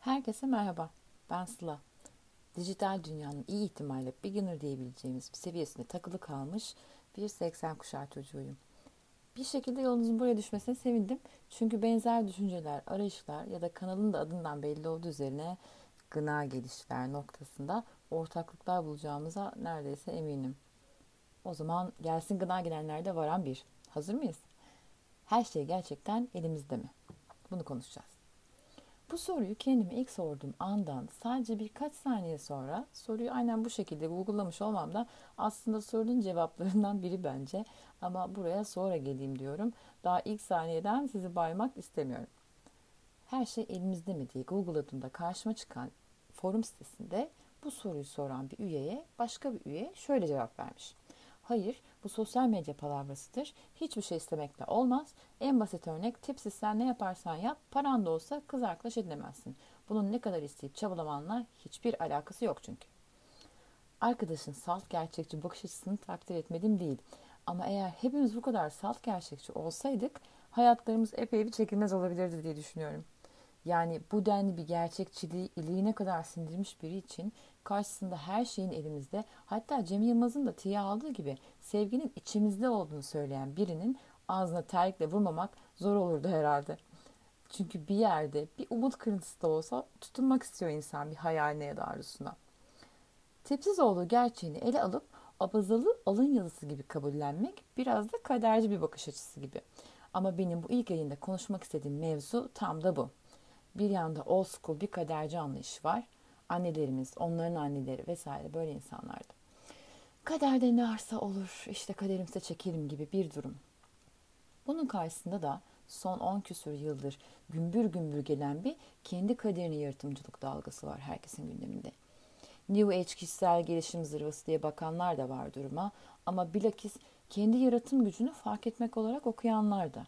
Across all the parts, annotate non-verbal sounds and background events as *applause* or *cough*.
Herkese merhaba. Ben Sıla. Dijital dünyanın iyi ihtimalle beginner diyebileceğimiz bir seviyesinde takılı kalmış bir 80 kuşağı çocuğuyum. Bir şekilde yolunuzun buraya düşmesine sevindim. Çünkü benzer düşünceler, arayışlar ya da kanalın da adından belli olduğu üzerine gına gelişler noktasında ortaklıklar bulacağımıza neredeyse eminim. O zaman gelsin gına gelenlerde varan bir. Hazır mıyız? Her şey gerçekten elimizde mi? Bunu konuşacağız. Bu soruyu kendime ilk sorduğum andan sadece birkaç saniye sonra soruyu aynen bu şekilde uygulamış olmam da aslında sorunun cevaplarından biri bence. Ama buraya sonra geleyim diyorum. Daha ilk saniyeden sizi baymak istemiyorum. Her şey elimizde mi diye Google'ladığımda karşıma çıkan forum sitesinde bu soruyu soran bir üyeye başka bir üye şöyle cevap vermiş. Hayır, bu sosyal medya palavrasıdır. Hiçbir şey istemekle olmaz. En basit örnek tipsiz sen ne yaparsan yap, paran da olsa kız arkadaş edinemezsin. Bunun ne kadar isteyip çabalamanla hiçbir alakası yok çünkü. Arkadaşın salt gerçekçi bakış açısını takdir etmedim değil. Ama eğer hepimiz bu kadar salt gerçekçi olsaydık hayatlarımız epey bir çekilmez olabilirdi diye düşünüyorum. Yani bu denli bir gerçekçiliği iliğine kadar sindirmiş biri için karşısında her şeyin elimizde hatta Cem Yılmaz'ın da tiye aldığı gibi sevginin içimizde olduğunu söyleyen birinin ağzına terlikle vurmamak zor olurdu herhalde. Çünkü bir yerde bir umut kırıntısı da olsa tutunmak istiyor insan bir hayaline ya da arzusuna. Tipsiz olduğu gerçeğini ele alıp abazalı alın yazısı gibi kabullenmek biraz da kaderci bir bakış açısı gibi. Ama benim bu ilk yayında konuşmak istediğim mevzu tam da bu. Bir yanda old school bir kaderci anlayışı var. Annelerimiz, onların anneleri vesaire böyle insanlardı. Kaderde ne arsa olur, işte kaderimse çekelim gibi bir durum. Bunun karşısında da son 10 küsur yıldır gümbür gümbür gelen bir kendi kaderini yaratımcılık dalgası var herkesin gündeminde. New Age kişisel gelişim zırvası diye bakanlar da var duruma ama bilakis kendi yaratım gücünü fark etmek olarak okuyanlar da.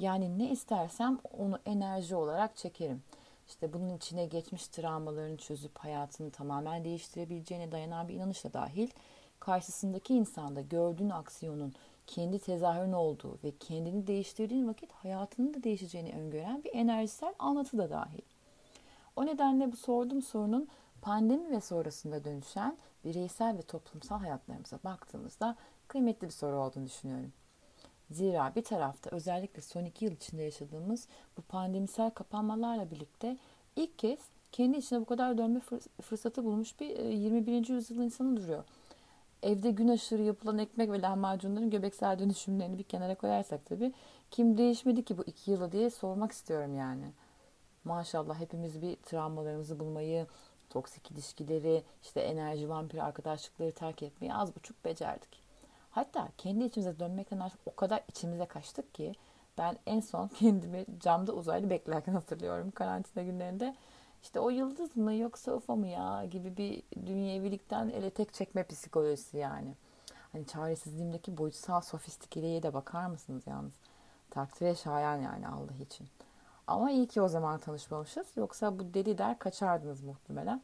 Yani ne istersem onu enerji olarak çekerim. İşte bunun içine geçmiş travmalarını çözüp hayatını tamamen değiştirebileceğine dayanan bir inanışla dahil karşısındaki insanda gördüğün aksiyonun kendi tezahürün olduğu ve kendini değiştirdiğin vakit hayatının da değişeceğini öngören bir enerjisel anlatı da dahil. O nedenle bu sorduğum sorunun pandemi ve sonrasında dönüşen bireysel ve toplumsal hayatlarımıza baktığımızda kıymetli bir soru olduğunu düşünüyorum. Zira bir tarafta özellikle son iki yıl içinde yaşadığımız bu pandemisel kapanmalarla birlikte ilk kez kendi içine bu kadar dönme fırsatı bulmuş bir 21. E, yüzyıl insanı duruyor. Evde gün aşırı yapılan ekmek ve lahmacunların göbeksel dönüşümlerini bir kenara koyarsak tabii kim değişmedi ki bu iki yılı diye sormak istiyorum yani. Maşallah hepimiz bir travmalarımızı bulmayı, toksik ilişkileri, işte enerji vampir arkadaşlıkları terk etmeyi az buçuk becerdik. Hatta kendi içimize dönmekten artık o kadar içimize kaçtık ki ben en son *laughs* kendimi camda uzaylı beklerken hatırlıyorum karantina günlerinde. İşte o yıldız mı yoksa UFO mu ya gibi bir dünyevilikten ele tek çekme psikolojisi yani. Hani çaresizliğimdeki boyutsal sofistikeliğe de bakar mısınız yalnız? Takdire şayan yani Allah için. Ama iyi ki o zaman tanışmamışız. Yoksa bu deli der kaçardınız muhtemelen.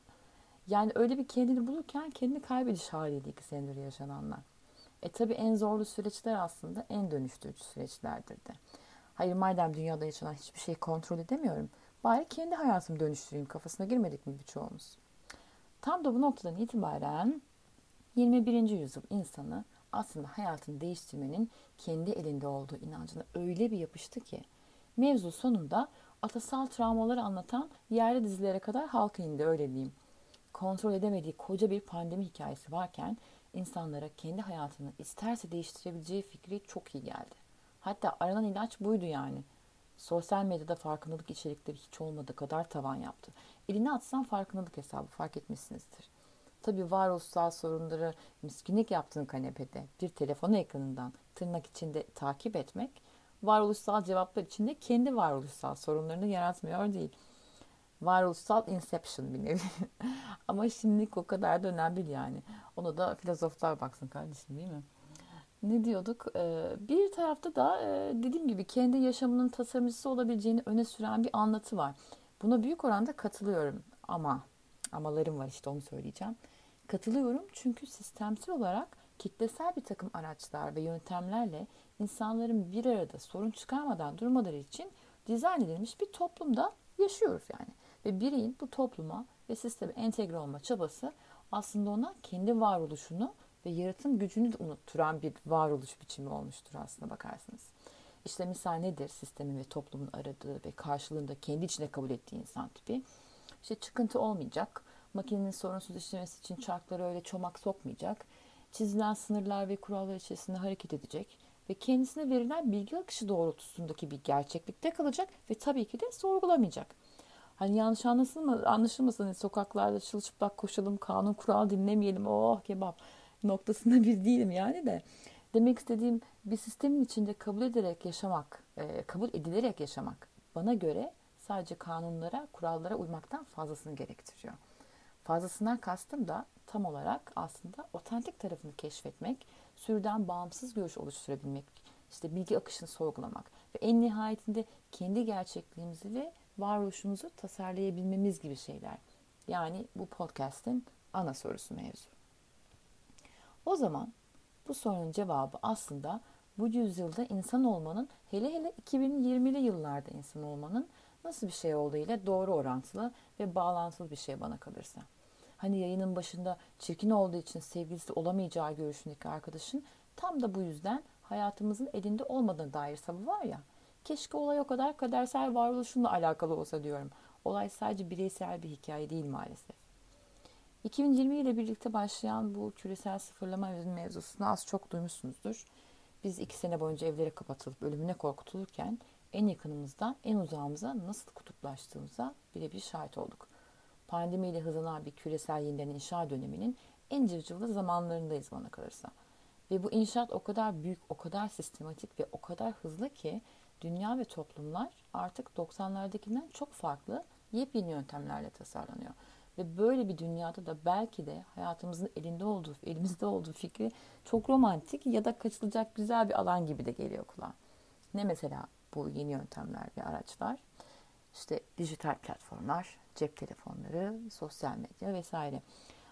Yani öyle bir kendini bulurken kendini kaybediş haliydi iki senedir yaşananlar. E tabi en zorlu süreçler aslında en dönüştürücü süreçlerdir de. Hayır madem dünyada yaşanan hiçbir şeyi kontrol edemiyorum. Bari kendi hayatımı dönüştüreyim kafasına girmedik mi birçoğumuz? Tam da bu noktadan itibaren 21. yüzyıl insanı aslında hayatını değiştirmenin kendi elinde olduğu inancına öyle bir yapıştı ki mevzu sonunda atasal travmaları anlatan yerli dizilere kadar halka indi öyle diyeyim. Kontrol edemediği koca bir pandemi hikayesi varken insanlara kendi hayatını isterse değiştirebileceği fikri çok iyi geldi. Hatta aranan ilaç buydu yani. Sosyal medyada farkındalık içerikleri hiç olmadığı kadar tavan yaptı. Eline atsan farkındalık hesabı fark etmişsinizdir. Tabi varoluşsal sorunları miskinlik yaptığın kanepede bir telefon ekranından tırnak içinde takip etmek varoluşsal cevaplar içinde kendi varoluşsal sorunlarını yaratmıyor değil varoluşsal inception bir nevi. *laughs* Ama şimdilik o kadar da önemli değil yani. Ona da filozoflar baksın kardeşim değil mi? Ne diyorduk? Ee, bir tarafta da e, dediğim gibi kendi yaşamının tasarımcısı olabileceğini öne süren bir anlatı var. Buna büyük oranda katılıyorum ama amalarım var işte onu söyleyeceğim. Katılıyorum çünkü sistemsel olarak kitlesel bir takım araçlar ve yöntemlerle insanların bir arada sorun çıkarmadan durmaları için dizayn edilmiş bir toplumda yaşıyoruz yani. Ve bireyin bu topluma ve sisteme entegre olma çabası aslında ona kendi varoluşunu ve yaratım gücünü de unutturan bir varoluş biçimi olmuştur aslında bakarsınız. İşte misal nedir sistemin ve toplumun aradığı ve karşılığında kendi içine kabul ettiği insan tipi? İşte çıkıntı olmayacak, makinenin sorunsuz işlemesi için çarklara öyle çomak sokmayacak, çizilen sınırlar ve kurallar içerisinde hareket edecek ve kendisine verilen bilgi akışı doğrultusundaki bir gerçeklikte kalacak ve tabii ki de sorgulamayacak. Hani yanlış anlaşılmasın, anlaşılmasın hani sokaklarda çılçıplak koşalım, kanun kural dinlemeyelim, oh kebap noktasında bir değilim yani de. Demek istediğim bir sistemin içinde kabul ederek yaşamak, e, kabul edilerek yaşamak bana göre sadece kanunlara, kurallara uymaktan fazlasını gerektiriyor. Fazlasından kastım da tam olarak aslında otentik tarafını keşfetmek, sürüden bağımsız görüş oluşturabilmek, işte bilgi akışını sorgulamak ve en nihayetinde kendi gerçekliğimizi ve varoluşumuzu tasarlayabilmemiz gibi şeyler. Yani bu podcast'in ana sorusu mevzu. O zaman bu sorunun cevabı aslında bu yüzyılda insan olmanın hele hele 2020'li yıllarda insan olmanın nasıl bir şey olduğu ile doğru orantılı ve bağlantılı bir şey bana kalırsa. Hani yayının başında çirkin olduğu için sevgilisi olamayacağı görüşündeki arkadaşın tam da bu yüzden hayatımızın elinde olmadığına dair sabı var ya. Keşke olay o kadar kadersel varoluşunla alakalı olsa diyorum. Olay sadece bireysel bir hikaye değil maalesef. 2020 ile birlikte başlayan bu küresel sıfırlama mevzusunu az çok duymuşsunuzdur. Biz iki sene boyunca evlere kapatılıp ölümüne korkutulurken en yakınımızdan en uzağımıza nasıl kutuplaştığımıza birebir şahit olduk. Pandemiyle hızlanan bir küresel yeniden inşa döneminin en cıvcıvlı zamanlarındayız bana kalırsa. Ve bu inşaat o kadar büyük, o kadar sistematik ve o kadar hızlı ki dünya ve toplumlar artık 90'lardakinden çok farklı yepyeni yöntemlerle tasarlanıyor. Ve böyle bir dünyada da belki de hayatımızın elinde olduğu, elimizde olduğu fikri çok romantik ya da kaçılacak güzel bir alan gibi de geliyor kulağa. Ne mesela bu yeni yöntemler ve araçlar? İşte dijital platformlar, cep telefonları, sosyal medya vesaire.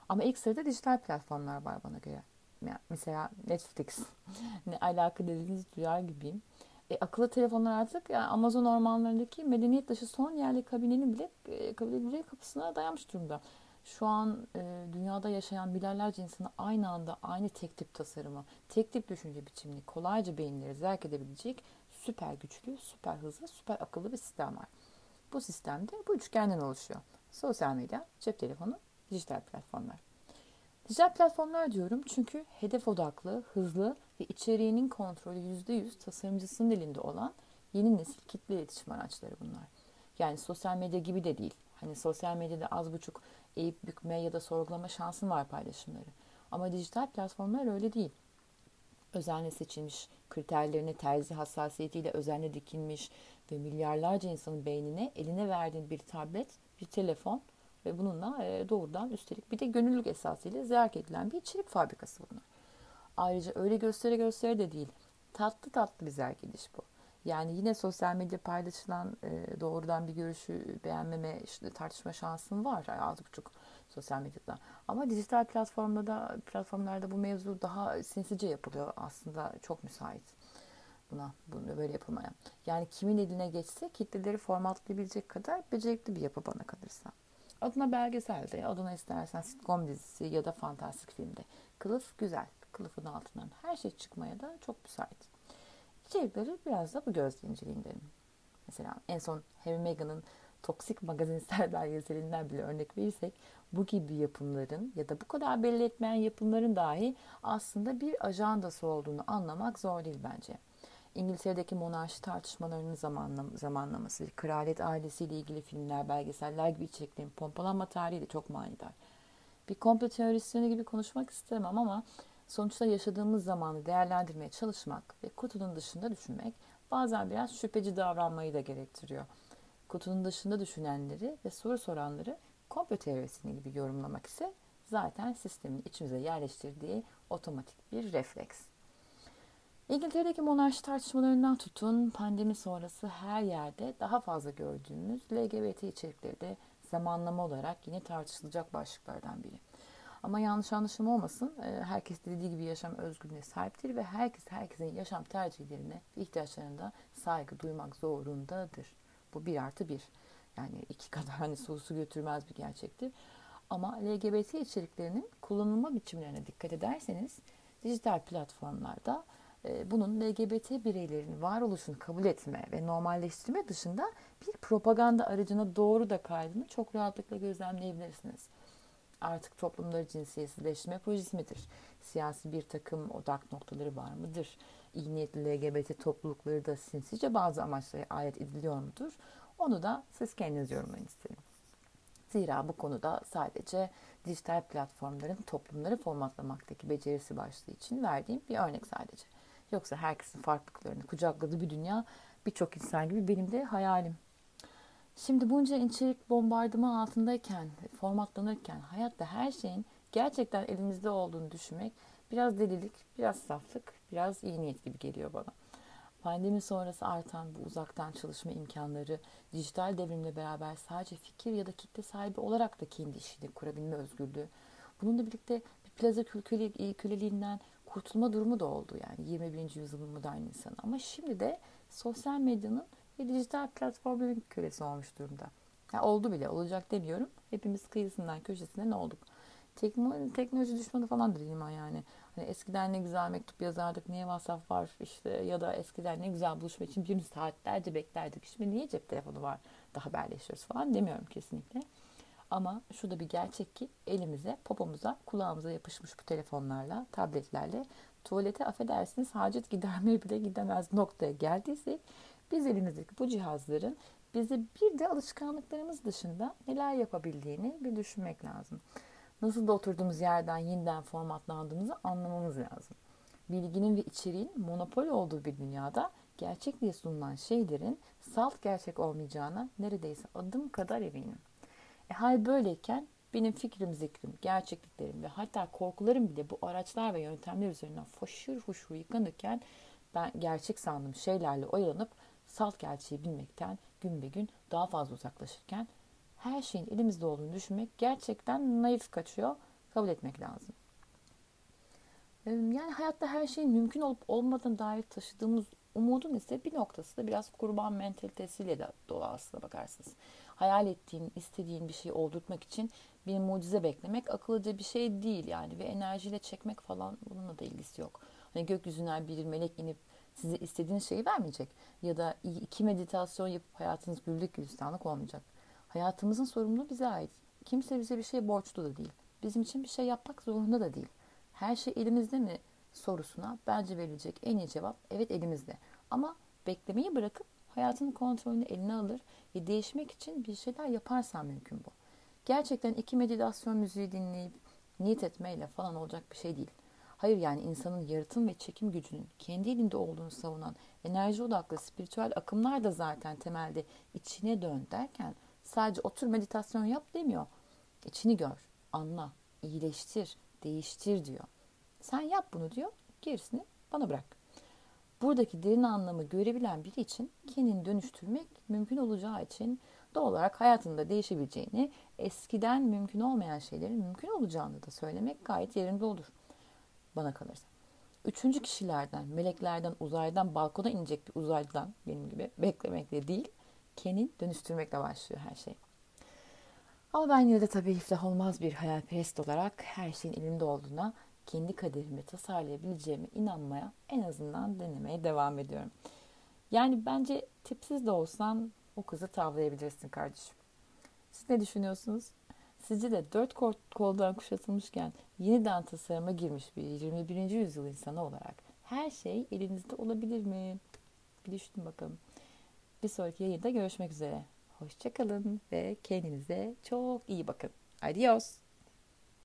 Ama ilk sırada dijital platformlar var bana göre. Yani mesela Netflix. *laughs* ne alaka dediğiniz duyar gibiyim. E, akıllı telefonlar artık yani Amazon ormanlarındaki medeniyet dışı son yerli kabinenin bile e, kabinenin kapısına dayanmış durumda. Şu an e, dünyada yaşayan milyarlarca insanı aynı anda aynı tek tip tasarımı, tek tip düşünce biçimini kolayca beyinleri zerk edebilecek süper güçlü, süper hızlı, süper akıllı bir sistem var. Bu sistemde bu üçgenden oluşuyor. Sosyal medya, cep telefonu, dijital platformlar. Dijital platformlar diyorum çünkü hedef odaklı, hızlı ve içeriğinin kontrolü %100 tasarımcısının elinde olan yeni nesil kitle iletişim araçları bunlar. Yani sosyal medya gibi de değil. Hani sosyal medyada az buçuk eğip bükme ya da sorgulama şansın var paylaşımları. Ama dijital platformlar öyle değil. Özenle seçilmiş, kriterlerine terzi hassasiyetiyle özenle dikilmiş ve milyarlarca insanın beynine eline verdiğin bir tablet, bir telefon ve bununla e, doğrudan üstelik bir de gönüllülük esasıyla zerk edilen bir içerik fabrikası bunlar. Ayrıca öyle gösteri gösteri de değil. Tatlı tatlı bir zerk ediş bu. Yani yine sosyal medya paylaşılan e, doğrudan bir görüşü beğenmeme, işte tartışma şansın var az buçuk sosyal medyada. Ama dijital platformda platformlarda bu mevzu daha sinsice yapılıyor aslında çok müsait buna, bunu böyle yapılmaya. Yani kimin eline geçse kitleleri formatlayabilecek kadar becerikli bir yapı bana kalırsa. Adına belgeselde, adına istersen sitcom dizisi ya da fantastik filmde. Kılıf güzel. Kılıfın altından her şey çıkmaya da çok müsait. İçerikleri biraz da bu gözle inceleyin. Mesela en son Harry Meghan'ın toksik magazinsel *laughs* belgeselinden bile örnek verirsek bu gibi yapımların ya da bu kadar belli etmeyen yapımların dahi aslında bir ajandası olduğunu anlamak zor değil bence. İngiltere'deki monarşi tartışmalarının zamanlam zamanlaması, kraliyet ailesiyle ilgili filmler, belgeseller gibi içeriklerin pompalanma tarihi de çok manidar. Bir komplo teorisyeni gibi konuşmak istemem ama sonuçta yaşadığımız zamanı değerlendirmeye çalışmak ve kutunun dışında düşünmek bazen biraz şüpheci davranmayı da gerektiriyor. Kutunun dışında düşünenleri ve soru soranları komplo teorisini gibi yorumlamak ise zaten sistemin içimize yerleştirdiği otomatik bir refleks. İngiltere'deki monarşi tartışmalarından tutun pandemi sonrası her yerde daha fazla gördüğümüz LGBT içerikleri de zamanlama olarak yine tartışılacak başlıklardan biri. Ama yanlış anlaşılma olmasın. E, herkes dediği gibi yaşam özgürlüğüne sahiptir ve herkes herkesin yaşam tercihlerine ve ihtiyaçlarına saygı duymak zorundadır. Bu bir artı bir. Yani iki *laughs* kadar hani sorusu götürmez bir gerçektir. Ama LGBT içeriklerinin kullanılma biçimlerine dikkat ederseniz dijital platformlarda e, bunun LGBT bireylerin varoluşunu kabul etme ve normalleştirme dışında bir propaganda aracına doğru da kaydını çok rahatlıkla gözlemleyebilirsiniz. Artık toplumları cinsiyetsizleştirme projesi midir? Siyasi bir takım odak noktaları var mıdır? İyi niyetli LGBT toplulukları da sinsice bazı amaçlara ayet ediliyor mudur? Onu da siz kendiniz yorumlayın isterim. Zira bu konuda sadece dijital platformların toplumları formatlamaktaki becerisi başlığı için verdiğim bir örnek sadece. Yoksa herkesin farklılıklarını kucakladığı bir dünya birçok insan gibi benim de hayalim. Şimdi bunca içerik bombardıman altındayken, formatlanırken hayatta her şeyin gerçekten elimizde olduğunu düşünmek biraz delilik, biraz saflık, biraz iyi niyet gibi geliyor bana. Pandemi sonrası artan bu uzaktan çalışma imkanları, dijital devrimle beraber sadece fikir ya da kitle sahibi olarak da kendi işini kurabilme özgürlüğü. Bununla birlikte bir plaza köleliğinden kurtulma durumu da oldu yani 21. yüzyılın modern insanı. Ama şimdi de sosyal medyanın ve dijital platformların kölesi olmuş durumda. Ya oldu bile, olacak demiyorum. Hepimiz kıyısından, köşesinden olduk. Teknoloji, teknoloji düşmanı falan da değilim yani. Hani eskiden ne güzel mektup yazardık, niye WhatsApp var işte ya da eskiden ne güzel buluşma için bir saatlerce beklerdik. Şimdi niye cep telefonu var da haberleşiyoruz falan demiyorum kesinlikle. Ama şu da bir gerçek ki elimize, popomuza, kulağımıza yapışmış bu telefonlarla, tabletlerle tuvalete affedersiniz hacet gidermeye bile gidemez noktaya geldiysek biz elimizdeki bu cihazların bize bir de alışkanlıklarımız dışında neler yapabildiğini bir düşünmek lazım. Nasıl da oturduğumuz yerden yeniden formatlandığımızı anlamamız lazım. Bilginin ve içeriğin monopol olduğu bir dünyada gerçek diye sunulan şeylerin salt gerçek olmayacağına neredeyse adım kadar eminim. E, hal böyleyken benim fikrim, zikrim, gerçekliklerim ve hatta korkularım bile bu araçlar ve yöntemler üzerinden foşur foşur yıkanırken ben gerçek sandığım şeylerle oyalanıp salt gerçeği bilmekten gün be gün daha fazla uzaklaşırken her şeyin elimizde olduğunu düşünmek gerçekten naif kaçıyor. Kabul etmek lazım. Yani hayatta her şeyin mümkün olup olmadığına dair taşıdığımız umudun ise bir noktası da biraz kurban mentalitesiyle de dolu aslına bakarsınız. Hayal ettiğin, istediğin bir şeyi oldurtmak için bir mucize beklemek akıllıca bir şey değil yani ve enerjiyle çekmek falan bununla da ilgisi yok. Hani gökyüzünden bir melek inip size istediğiniz şeyi vermeyecek. Ya da iki meditasyon yapıp hayatınız güllük gülistanlık olmayacak. Hayatımızın sorumluluğu bize ait. Kimse bize bir şey borçlu da değil. Bizim için bir şey yapmak zorunda da değil. Her şey elimizde mi sorusuna bence verilecek en iyi cevap evet elimizde. Ama beklemeyi bırakıp hayatın kontrolünü eline alır ve değişmek için bir şeyler yaparsan mümkün bu. Gerçekten iki meditasyon müziği dinleyip niyet etmeyle falan olacak bir şey değil. Hayır yani insanın yaratım ve çekim gücünün kendi elinde olduğunu savunan enerji odaklı spiritüel akımlar da zaten temelde içine dön derken sadece otur meditasyon yap demiyor. İçini gör, anla, iyileştir, değiştir diyor. Sen yap bunu diyor, gerisini bana bırak. Buradaki derin anlamı görebilen biri için kendini dönüştürmek mümkün olacağı için doğal olarak hayatında değişebileceğini, eskiden mümkün olmayan şeylerin mümkün olacağını da söylemek gayet yerinde olur bana kalırsa. Üçüncü kişilerden, meleklerden, uzaydan, balkona inecek bir uzaylıdan benim gibi beklemekle değil, kendini dönüştürmekle başlıyor her şey. Ama ben yine de tabii iflah olmaz bir hayalperest olarak her şeyin elinde olduğuna, kendi kaderimi tasarlayabileceğime inanmaya en azından denemeye devam ediyorum. Yani bence tipsiz de olsan o kızı tavlayabilirsin kardeşim. Siz ne düşünüyorsunuz? Sizce de dört koldan kuşatılmışken yeniden tasarıma girmiş bir 21. yüzyıl insanı olarak her şey elinizde olabilir mi? Bir düşünün bakalım. Bir sonraki yayında görüşmek üzere. Hoşçakalın ve kendinize çok iyi bakın. Adios.